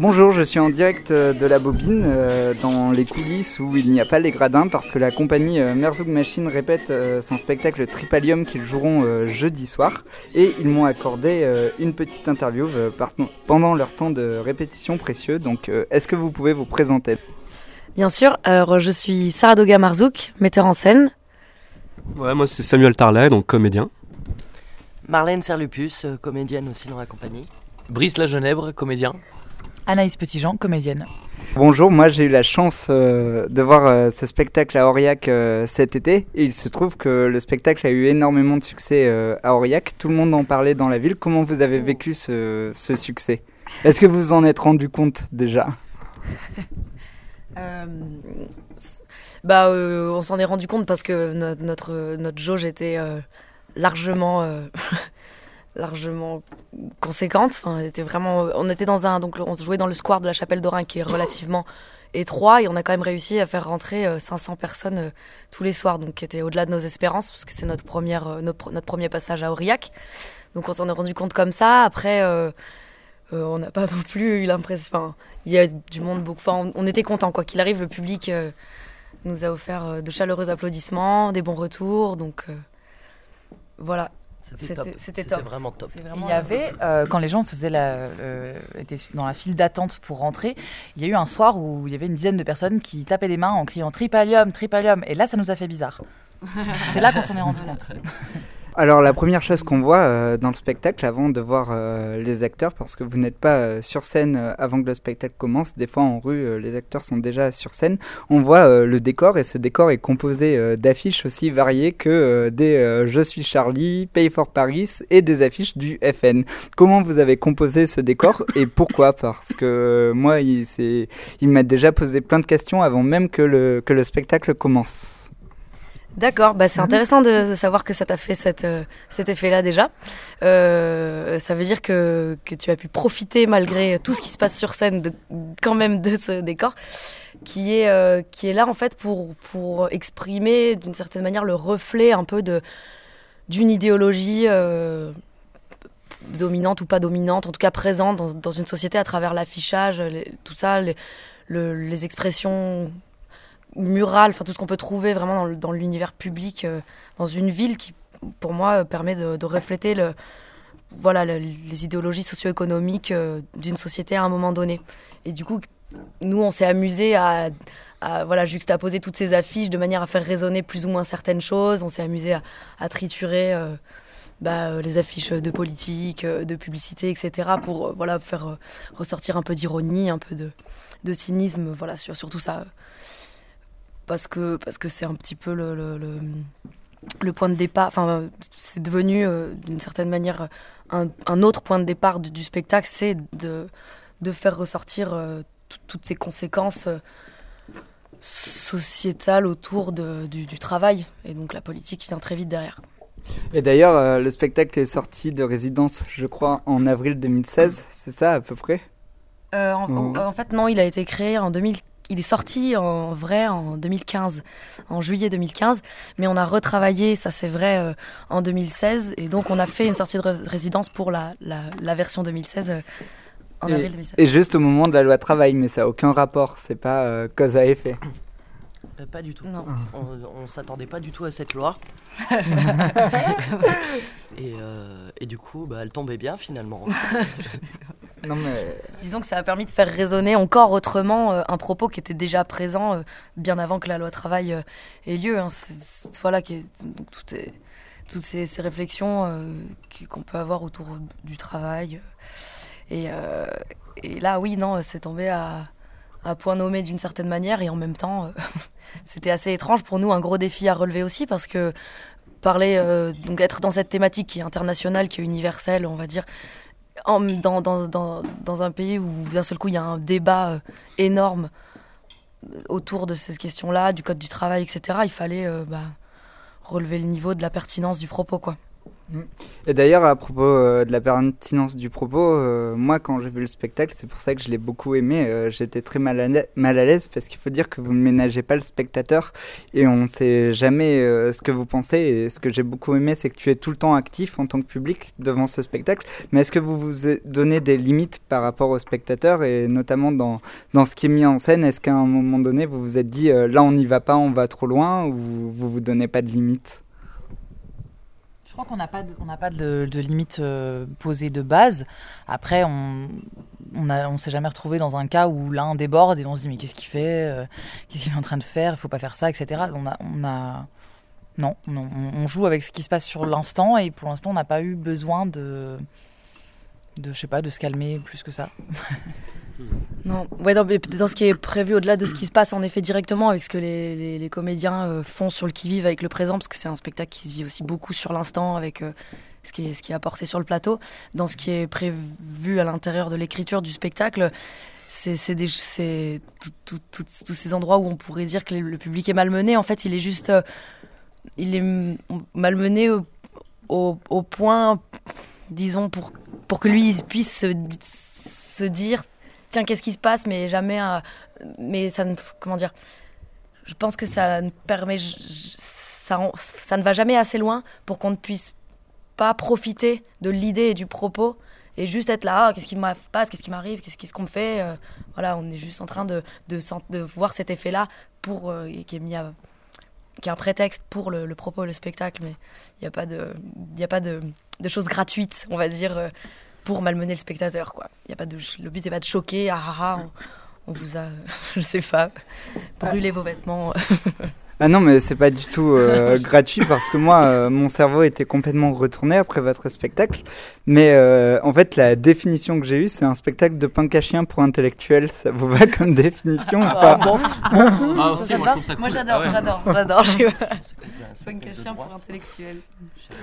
Bonjour, je suis en direct euh, de la bobine, euh, dans les coulisses où il n'y a pas les gradins, parce que la compagnie euh, Merzoug Machine répète son spectacle Tripalium qu'ils joueront jeudi soir. Et ils m'ont accordé une petite interview pendant leur temps de répétition précieux. Donc, est-ce que vous pouvez vous présenter? Bien sûr, alors je suis Sarah Doga Marzouk, metteur en scène. Ouais, moi c'est Samuel Tarlet, donc comédien. Marlène Serlupus, comédienne aussi dans la compagnie. Brice Lagenèbre, comédien. Anaïs Petitjean, comédienne. Bonjour, moi j'ai eu la chance euh, de voir euh, ce spectacle à Aurillac euh, cet été et il se trouve que le spectacle a eu énormément de succès à Aurillac. Tout le monde en parlait dans la ville. Comment vous avez vécu ce, succès? Est-ce que vous vous en êtes rendu compte déjà? Bah, on s'en est rendu compte parce que notre, notre, notre jauge était largement largement conséquente. Enfin, était vraiment, on était dans un, donc on jouait dans le square de la Chapelle d'Orin qui est relativement étroit et on a quand même réussi à faire rentrer 500 euh, personnes euh, tous les soirs, donc qui était au-delà de nos espérances parce que c'est notre première, euh, notre, premier passage à Aurillac. Donc on s'en est rendu compte comme ça. Après, on n'a pas non plus eu l'impression. Enfin, il y a du monde beaucoup. Enfin, on, était content quoi qu'il arrive. Le public nous a offert de chaleureux applaudissements, des bons retours. Donc voilà. C'était top. vraiment top. il y avait, euh, quand les gens faisaient la, étaient dans la file d'attente pour rentrer, il y a eu un soir où il y avait une dizaine de personnes qui tapaient des mains en criant Tripalium, Tripalium. Et là, ça nous a fait bizarre. C'est là qu'on s'en est rendu compte. Alors la première chose qu'on voit euh, dans le spectacle avant de voir euh, les acteurs, parce que vous n'êtes pas euh, sur scène avant que le spectacle commence, des fois en rue les acteurs sont déjà sur scène, on voit le décor et ce décor est composé d'affiches aussi variées que des Je suis Charlie, Pay for Paris et des affiches du FN. Comment vous avez composé ce décor et pourquoi? Parce que moi il, m'a déjà posé plein de questions avant même que le spectacle commence. D'accord, bah c'est mhm. intéressant de, savoir que ça t'a fait cette, euh, cet effet-là déjà. Euh, ça veut dire que, que tu as pu profiter malgré tout ce qui se passe sur scène de, quand même de ce décor qui est, euh, qui est là en fait pour, pour exprimer d'une certaine manière le reflet un peu de d'une idéologie dominante ou pas dominante, en tout cas présente dans, dans une société à travers l'affichage, tout ça, les, les expressions mural, enfin tout ce qu'on peut trouver vraiment dans, l'univers public, euh, dans une ville qui, pour moi, permet de, refléter voilà, les idéologies socio-économiques euh, d'une société à un moment donné. Et du coup, nous, on s'est amusé à, voilà, juxtaposer toutes ces affiches de manière à faire résonner plus ou moins certaines choses. On s'est amusé à, triturer euh, bah, les affiches de politique, de publicité, etc. pour voilà, faire ressortir un peu d'ironie, un peu de, cynisme voilà, sur tout ça parce que parce que c'est un petit peu le, le, le, point de départ. Enfin, c'est devenu euh, d'une certaine manière un, un, autre point de départ du, spectacle, c'est de, de faire ressortir euh, toutes ces conséquences euh, sociétales autour de, du, du, travail. Et donc la politique vient très vite derrière. Et d'ailleurs, le spectacle est sorti de résidence, je crois, en avril 2016, c'est ça à peu près? En, en, fait, non, il a été créé en 2015 il est sorti en vrai en 2015, en juillet 2015, mais on a retravaillé, ça c'est vrai, euh, en 2016, et donc on a fait une sortie de résidence pour la, la, version 2016. Euh, en et, avril 2016. Et juste au moment de la loi travail, mais ça n'a aucun rapport, c'est pas euh, cause à effet. Pas du tout. On, ne s'attendait pas du tout à cette loi. et, et, du coup, bah, elle tombait bien finalement. Non, mais... Disons que ça a permis de faire résonner encore autrement euh, un propos qui était déjà présent euh, bien avant que la loi travail euh, ait lieu. Hein. voilà, qui donc, tout est, toutes ces, réflexions qu'on peut avoir autour du travail. Et, et là, oui, non, c'est tombé à, à, point nommé d'une certaine manière et en même temps, c'était assez étrange pour nous, un gros défi à relever aussi parce que parler, donc être dans cette thématique qui est internationale, qui est universelle, on va dire, dans, dans, dans, dans, un pays où d'un seul coup il y a un débat euh, énorme autour de cette question-là, du code du travail, etc., il fallait euh, bah, relever le niveau de la pertinence du propos. quoi. Et d'ailleurs, à propos euh, de la pertinence du propos, euh, moi, quand j'ai vu le spectacle, c'est pour ça que je l'ai beaucoup aimé. euh, J'étais très mal à, l'aise parce qu'il faut dire que vous ne ménagez pas le spectateur et on ne sait jamais ce que vous pensez. Et ce que j'ai beaucoup aimé, c'est que tu es tout le temps actif en tant que public devant ce spectacle. Mais est-ce que vous vous donnez des limites par rapport au spectateur et notamment dans, dans ce qui est mis en scène Est-ce qu'à un moment donné, vous vous êtes dit là, on n'y va pas, on va trop loin ou vous vous donnez pas de limites? Je crois qu'on n'a pas de, on pas de, limite euh, posée de base. Après, on on on s'est jamais retrouvé dans un cas où l'un déborde et on se dit mais qu'est-ce qu'il fait, euh, qu'est-ce qu'il est en train de faire, il faut pas faire ça, etc. On a, on a, non, non, on, on joue avec ce qui se passe sur l'instant et pour l'instant on n'a pas eu besoin de, de, je sais pas, de se calmer plus que ça. Non, ouais, non, mais dans ce qui est prévu au-delà de ce qui se passe en effet directement avec ce que les, les, les comédiens euh, font sur le qui-vive avec le présent, parce que c'est un spectacle qui se vit aussi beaucoup sur l'instant avec euh, ce, qui est, ce qui est apporté sur le plateau. Dans ce qui est prévu à l'intérieur de l'écriture du spectacle, c'est c'est des- c'est tous ces endroits où on pourrait dire que le, public est malmené. En fait, il est juste. euh, il est malmené au, au, au point, disons, pour, pour que lui puisse se, se dire tiens, qu'est-ce qui se passe, mais jamais. un- mais ça ne. Comment dire Je pense que ça ne permet. Ça, ça ne va jamais assez loin pour qu'on ne puisse pas profiter de l'idée et du propos et juste être là, Ah, qu'est-ce qui me passe, qu'est-ce qui m'arrive, qu'est-ce qu'on me fait. euh, voilà, on est juste en train de, voir cet effet-là pour euh, qui est mis à qui est un prétexte pour le, propos, le spectacle, mais il n'y a pas de, y a pas de, choses gratuites, on va dire, euh, pour malmener le spectateur, quoi. Y a pas de, le but n'est pas de choquer, ah ah ah, on, on vous a, je sais pas, brûlé vos vêtements. Ah non, mais c'est pas du tout euh, gratuit parce que moi, euh, mon cerveau était complètement retourné après votre spectacle. Mais euh, en fait, la définition que j'ai eue, c'est un spectacle de punk à chien pour intellectuels. Ça vous va comme définition ou pas? Ah, aussi, moi cool. Moi j'adore, Ah ouais. j'adore, j'adore. Je suis C'est punk à chien pour intellectuel.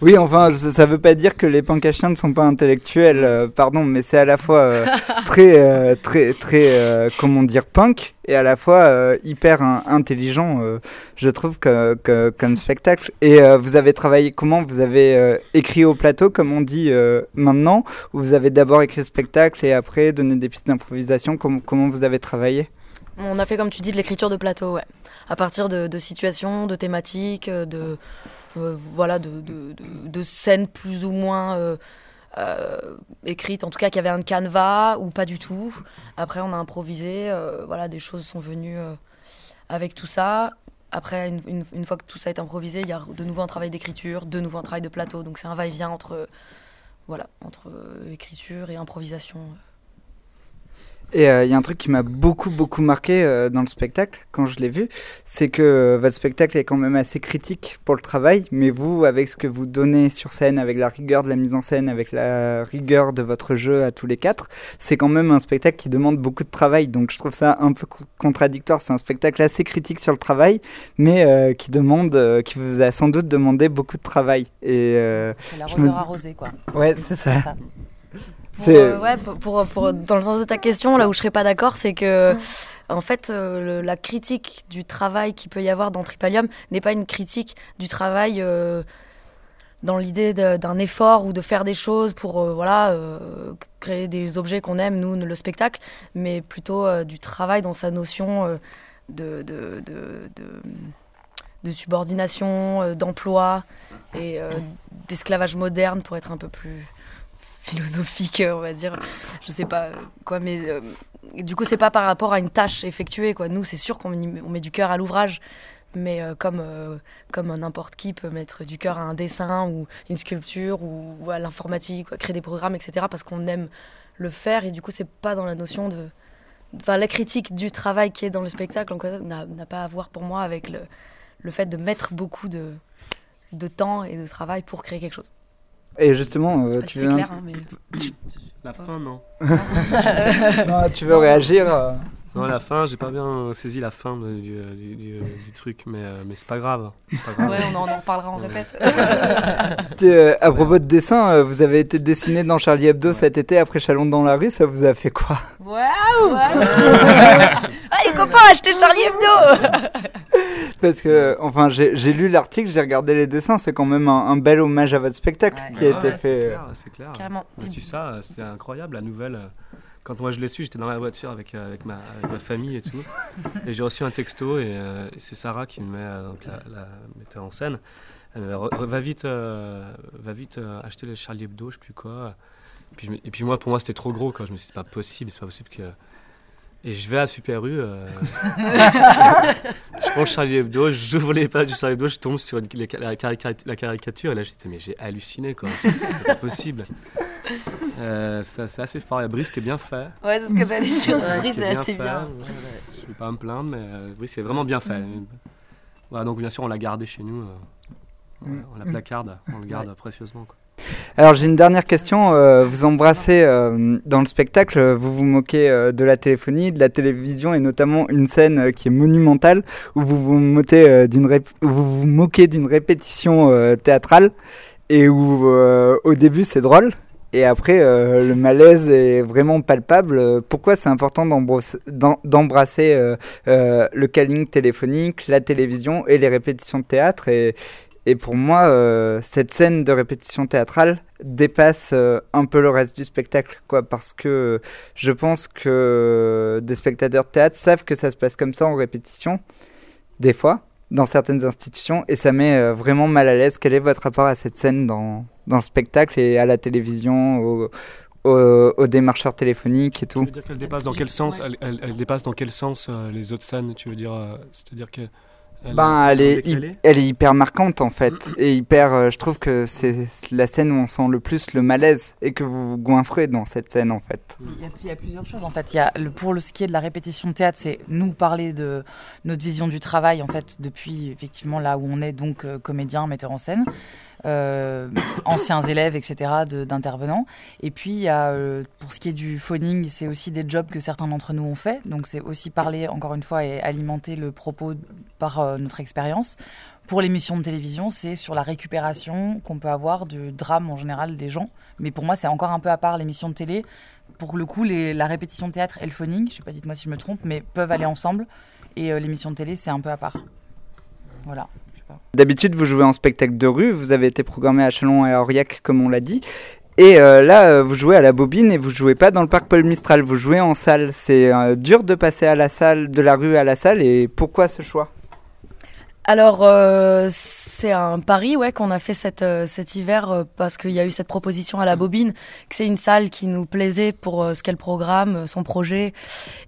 Oui, enfin, ça veut pas dire que les punk à chiens ne sont pas intellectuels, euh, pardon, mais c'est à la fois euh, très, euh, très, très, euh, comment dire, punk et à la fois euh, hyper intelligent, euh, je trouve, comme spectacle. Et euh, vous avez travaillé comment Vous avez écrit au plateau, comme on dit maintenant, ou vous avez d'abord écrit le spectacle et après donné des pistes d'improvisation? Comment, vous avez travaillé? On a fait, comme tu dis, de l'écriture de plateau, ouais. À partir de, de situations, de thématiques, de, voilà, de, de- de scènes plus ou moins euh, euh, écrites, en tout cas qui avaient un canevas ou pas du tout. Après, on a improvisé, euh, voilà, des choses sont venues euh, avec tout ça. Après, une, fois que tout ça est improvisé, il y a de nouveau un travail d'écriture, de nouveau un travail de plateau. Donc c'est un va-et-vient entre, voilà, entre euh, écriture et improvisation. Et euh, il y a un truc qui m'a beaucoup beaucoup marqué euh, dans le spectacle quand je l'ai vu, c'est que euh, votre spectacle est quand même assez critique pour le travail, mais vous, avec ce que vous donnez sur scène, avec la rigueur de la mise en scène, avec la rigueur de votre jeu à tous les quatre, c'est quand même un spectacle qui demande beaucoup de travail. Donc je trouve ça un peu co- contradictoire. C'est un spectacle assez critique sur le travail, mais qui demande, qui vous a sans doute demandé beaucoup de travail. Et C'est Je l'arroseur me- arrosé, quoi. ouais, c'est ça. C'est ça. Pour, euh, ouais, pour, pour, pour- dans le sens de ta question, là où je serais pas d'accord, c'est que, en fait, euh, le- la critique du travail qu'il peut y avoir dans Tripalium n'est pas une critique du travail euh, dans l'idée d'un effort ou de faire des choses pour, euh, voilà, créer des objets qu'on aime, nous, le spectacle, mais plutôt du travail dans sa notion de, de, de, de, subordination, d'emploi et d'esclavage moderne pour être un peu plus philosophique, on va dire. Je sais pas euh, quoi, mais euh, du coup, c'est pas par rapport à une tâche effectuée, quoi. Nous, c'est sûr qu'on met- du cœur à l'ouvrage, mais euh, comme, comme n'importe qui peut mettre du cœur à un dessin ou une sculpture ou, à l'informatique, à créer des programmes, etc., parce qu'on aime le faire, et du coup, c'est pas dans la notion de. Enfin, la critique du travail qui est dans le spectacle n'a n'a pas à voir pour moi avec le, le fait de mettre beaucoup de, de temps et de travail pour créer quelque chose. Et justement, euh, si tu c'est veux, clair, hein, mais... La fin, non. Non, tu veux réagir euh, Non, la fin, j'ai pas bien saisi la fin de- du, du, du- du truc, mais, euh, mais c'est pas grave. C'est pas grave. Ouais, on en, on en reparlera en Ouais. répète. Tu, euh, à propos de dessin, euh, vous avez été dessiné dans Charlie Hebdo cet été après Chalon dans la rue, ça vous a fait quoi? Waouh Ah, les copains, achetez Charlie Hebdo Parce que, enfin, j'ai lu l'article, j'ai regardé les dessins, c'est quand même un, bel hommage à votre spectacle qui a été fait. C'est clair, Carrément. J'ai ça, c'était incroyable, la nouvelle. Quand moi je l'ai su, j'étais dans la voiture avec, euh, avec, ma, ma, famille et tout. et j'ai reçu un texto et, euh, c'est Sarah qui me met, euh, donc la, la, metteur en scène. Elle me dit, va vite, va vite acheter le Charlie Hebdo, je sais plus quoi. Et puis, et puis moi, pour moi, c'était trop gros. Je me suis dit, c'est pas possible, c'est pas possible que et je vais à Super U. Euh... je prends Charlie Hebdo, j'ouvre les pages du Charlie Hebdo, je tombe sur la, caricature. Et là, j'étais, mais j'ai halluciné, quoi. C'est pas possible. Euh, c'est assez fort. Il y a Brice qui est bien fait. Ouais, c'est ce que j'allais dire. Brice est assez bien. Je vais pas me plaindre, mais euh, Brice est vraiment bien fait. Mm. Voilà, donc bien sûr, on l'a gardé chez nous. Euh, mm. On la placarde, on le garde précieusement. Quoi. Alors j'ai une dernière question. Euh, vous embrassez euh, dans le spectacle, vous vous moquez euh, de la téléphonie, de la télévision et notamment une scène qui est monumentale où vous vous, moquez d'une vous vous moquez d'une répétition théâtrale et où au début c'est drôle et après le malaise est vraiment palpable. Pourquoi c'est important d'embrasser le calling téléphonique, la télévision et les répétitions de théâtre et, et pour moi, euh, cette scène de répétition théâtrale dépasse euh, un peu le reste du spectacle, quoi, parce que je pense que des spectateurs de théâtre savent que ça se passe comme ça en répétition, des fois, dans certaines institutions, et ça met euh, vraiment mal à l'aise. Quel est votre rapport à cette scène dans, dans le spectacle et à la télévision, au, aux, démarcheurs téléphoniques et tout? Tu veux dire qu'elle dépasse dans quel sens? elle, elle, dépasse dans quel sens les autres scènes? Tu veux dire, c'est-à-dire que elle ben, elle est, elle est hyper marquante en fait. Et hyper. Euh, je trouve que c'est la scène où on sent le plus le malaise et que vous vous goinfrez dans cette scène en fait. Il y a, plusieurs choses en fait. Il y a le, pour le, ce qui est de la répétition de théâtre, c'est nous parler de notre vision du travail en fait depuis effectivement là où on est donc euh, comédien, metteur en scène. Euh, anciens élèves, etc., d'intervenants. Et puis, euh, pour ce qui est du phoning, c'est aussi des jobs que certains d'entre nous ont fait. Donc, c'est aussi parler, encore une fois, et alimenter le propos par euh, notre expérience. Pour l'émission de télévision, c'est sur la récupération qu'on peut avoir du drame en général des gens. Mais pour moi, c'est encore un peu à part l'émission de télé. Pour le coup, la répétition de théâtre et le phoning, je sais pas, dites-moi si je me trompe, mais peuvent aller ensemble. Et l'émission de télé, c'est un peu à part. Voilà. D'habitude, vous jouez en spectacle de rue, vous avez été programmé à Chalon et à Aurillac, comme on l'a dit. Et euh, là, euh, vous jouez à la bobine et vous jouez pas dans le parc Paul Mistral, vous jouez en salle. C'est euh, dur de passer à la salle, de la rue à la salle, et pourquoi ce choix? Alors euh, c'est un pari ouais qu'on a fait cet, euh, cet hiver euh, parce qu'il y a eu cette proposition à la Bobine que c'est une salle qui nous plaisait pour ce qu'est le programme, son projet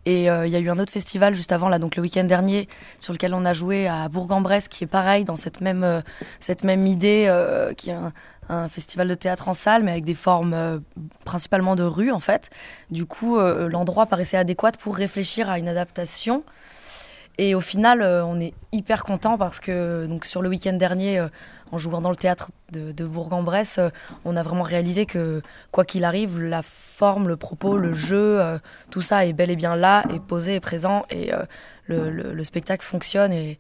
et il y a eu un autre festival juste avant là donc le week-end dernier sur lequel on a joué à Bourg-en-Bresse qui est pareil dans cette même cette même idée qui est un, un, festival de théâtre en salle mais avec des formes principalement de rue en fait. Du coup l'endroit paraissait adéquat pour réfléchir à une adaptation et au final, euh, on est hyper content parce que donc sur le week-end dernier, euh, en jouant dans le théâtre de, Bourg-en-Bresse, euh, on a vraiment réalisé que quoi qu'il arrive, la forme, le propos, le jeu, tout ça est bel et bien là, est posé, est présent et le, spectacle fonctionne et,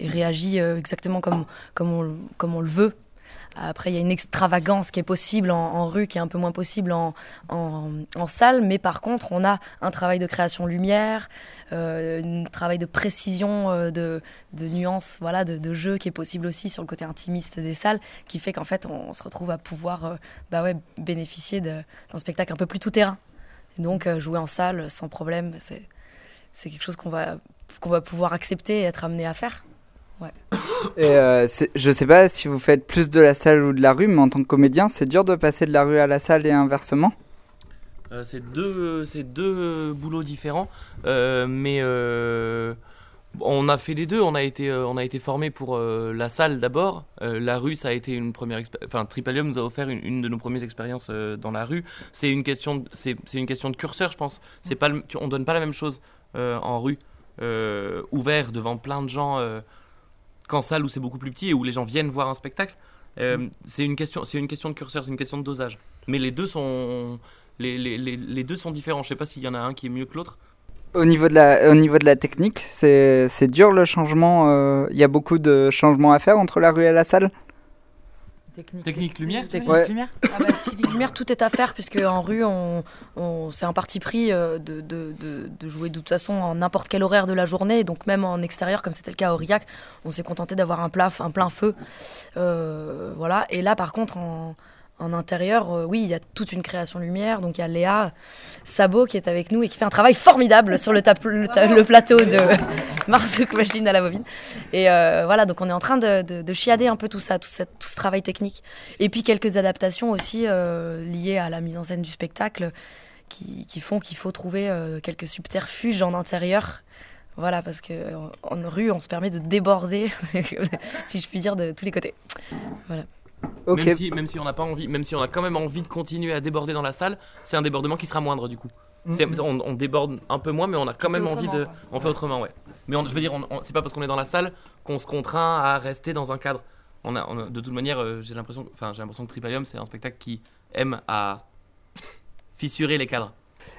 réagit exactement comme, on, comme on le veut. Après, il y a une extravagance qui est possible en, rue, qui est un peu moins possible en, salle. Mais par contre, on a un travail de création lumière, euh, un travail de précision, euh, de, de nuances, voilà, de, de, jeu qui est possible aussi sur le côté intimiste des salles, qui fait qu'en fait, on, se retrouve à pouvoir euh, bah ouais, bénéficier d'un spectacle un peu plus tout-terrain. Et donc, euh, jouer en salle sans problème, c'est quelque chose qu'on va, qu'on va pouvoir accepter et être amené à faire. Ouais. Et euh, je sais pas si vous faites plus de la salle ou de la rue, mais en tant que comédien, c'est dur de passer de la rue à la salle et inversement euh, C'est deux, deux boulots différents, euh, mais on a fait les deux. On a été, on a été formé pour la salle d'abord. la rue, ça a été une première Enfin, Tripalium nous a offert une, de nos premières expériences dans la rue. C'est une question, c'est une question de curseur, je pense. C'est pas, on donne pas la même chose en rue, ouvert devant plein de gens qu'en salle où c'est beaucoup plus petit et où les gens viennent voir un spectacle. Euh, mm. C'est une question, c'est une question de curseur, c'est une question de dosage. Mais les deux sont, les, les, les, deux sont différents. Je sais pas s'il y en a un qui est mieux que l'autre. Au niveau de la, au niveau de la technique, c'est, c'est dur le changement. Euh, il y a beaucoup de changements à faire entre la rue et la salle? Technique, lumière Technique lumière ah bah, Technique lumière, tout est à faire, puisque en rue, on, on c'est un parti pris euh, de, de, de, de, jouer de toute façon en n'importe quel horaire de la journée. Donc même en extérieur, comme c'était le cas à Aurillac, on s'est contenté d'avoir un, un plein feu. Euh, voilà. Et là, par contre, en en intérieur, euh, oui, il y a toute une création lumière. Donc il y a Léa Sabot qui est avec nous et qui fait un travail formidable sur le, le, plateau de Marzouk Machine à la bobine. Et euh, voilà, donc on est en train de, chiader un peu tout ça, tout, ce travail technique. Et puis quelques adaptations aussi euh, liées à la mise en scène du spectacle qui, font qu'il faut trouver quelques subterfuges en intérieur. Voilà, parce qu'en en rue, on se permet de déborder, si je puis dire, de tous les côtés. Voilà. Même, si, même si on n'a pas envie, même si on a quand même envie de continuer à déborder dans la salle, c'est un débordement qui sera moindre du coup. Mm. On, déborde un peu moins, mais on a quand même envie de. On fait autrement, ouais. Mais je veux dire, c'est pas parce qu'on est dans la salle qu'on se contraint à rester dans un cadre. On a, de toute manière, euh, j'ai l'impression, enfin, j'ai l'impression que Tripalium, c'est un spectacle qui aime à fissurer les cadres.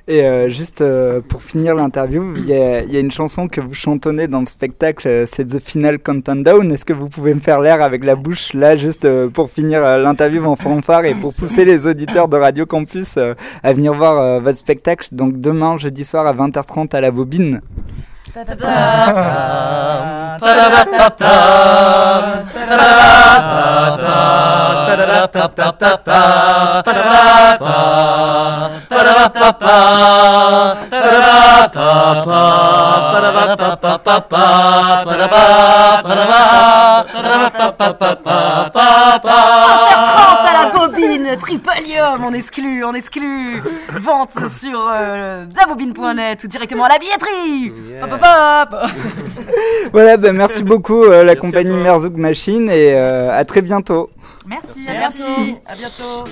Et euh, juste euh, pour finir l'interview, il y, y, a une chanson que vous chantonnez dans le spectacle, euh, c'est The Final Countdown. Est-ce que vous pouvez me faire l'air avec la bouche là, juste pour finir l'interview en fanfare et pour pousser les auditeurs de Radio Campus à venir voir votre spectacle? Donc demain, jeudi soir à 20h30 à la Bobine. À la bobine, tripalium, on exclut, on exclut. Vente sur labobine.net ou directement à la billetterie. voilà, ben merci beaucoup euh, la compagnie Merzouk Machine et euh, à très bientôt. Merci, à, merci. à bientôt.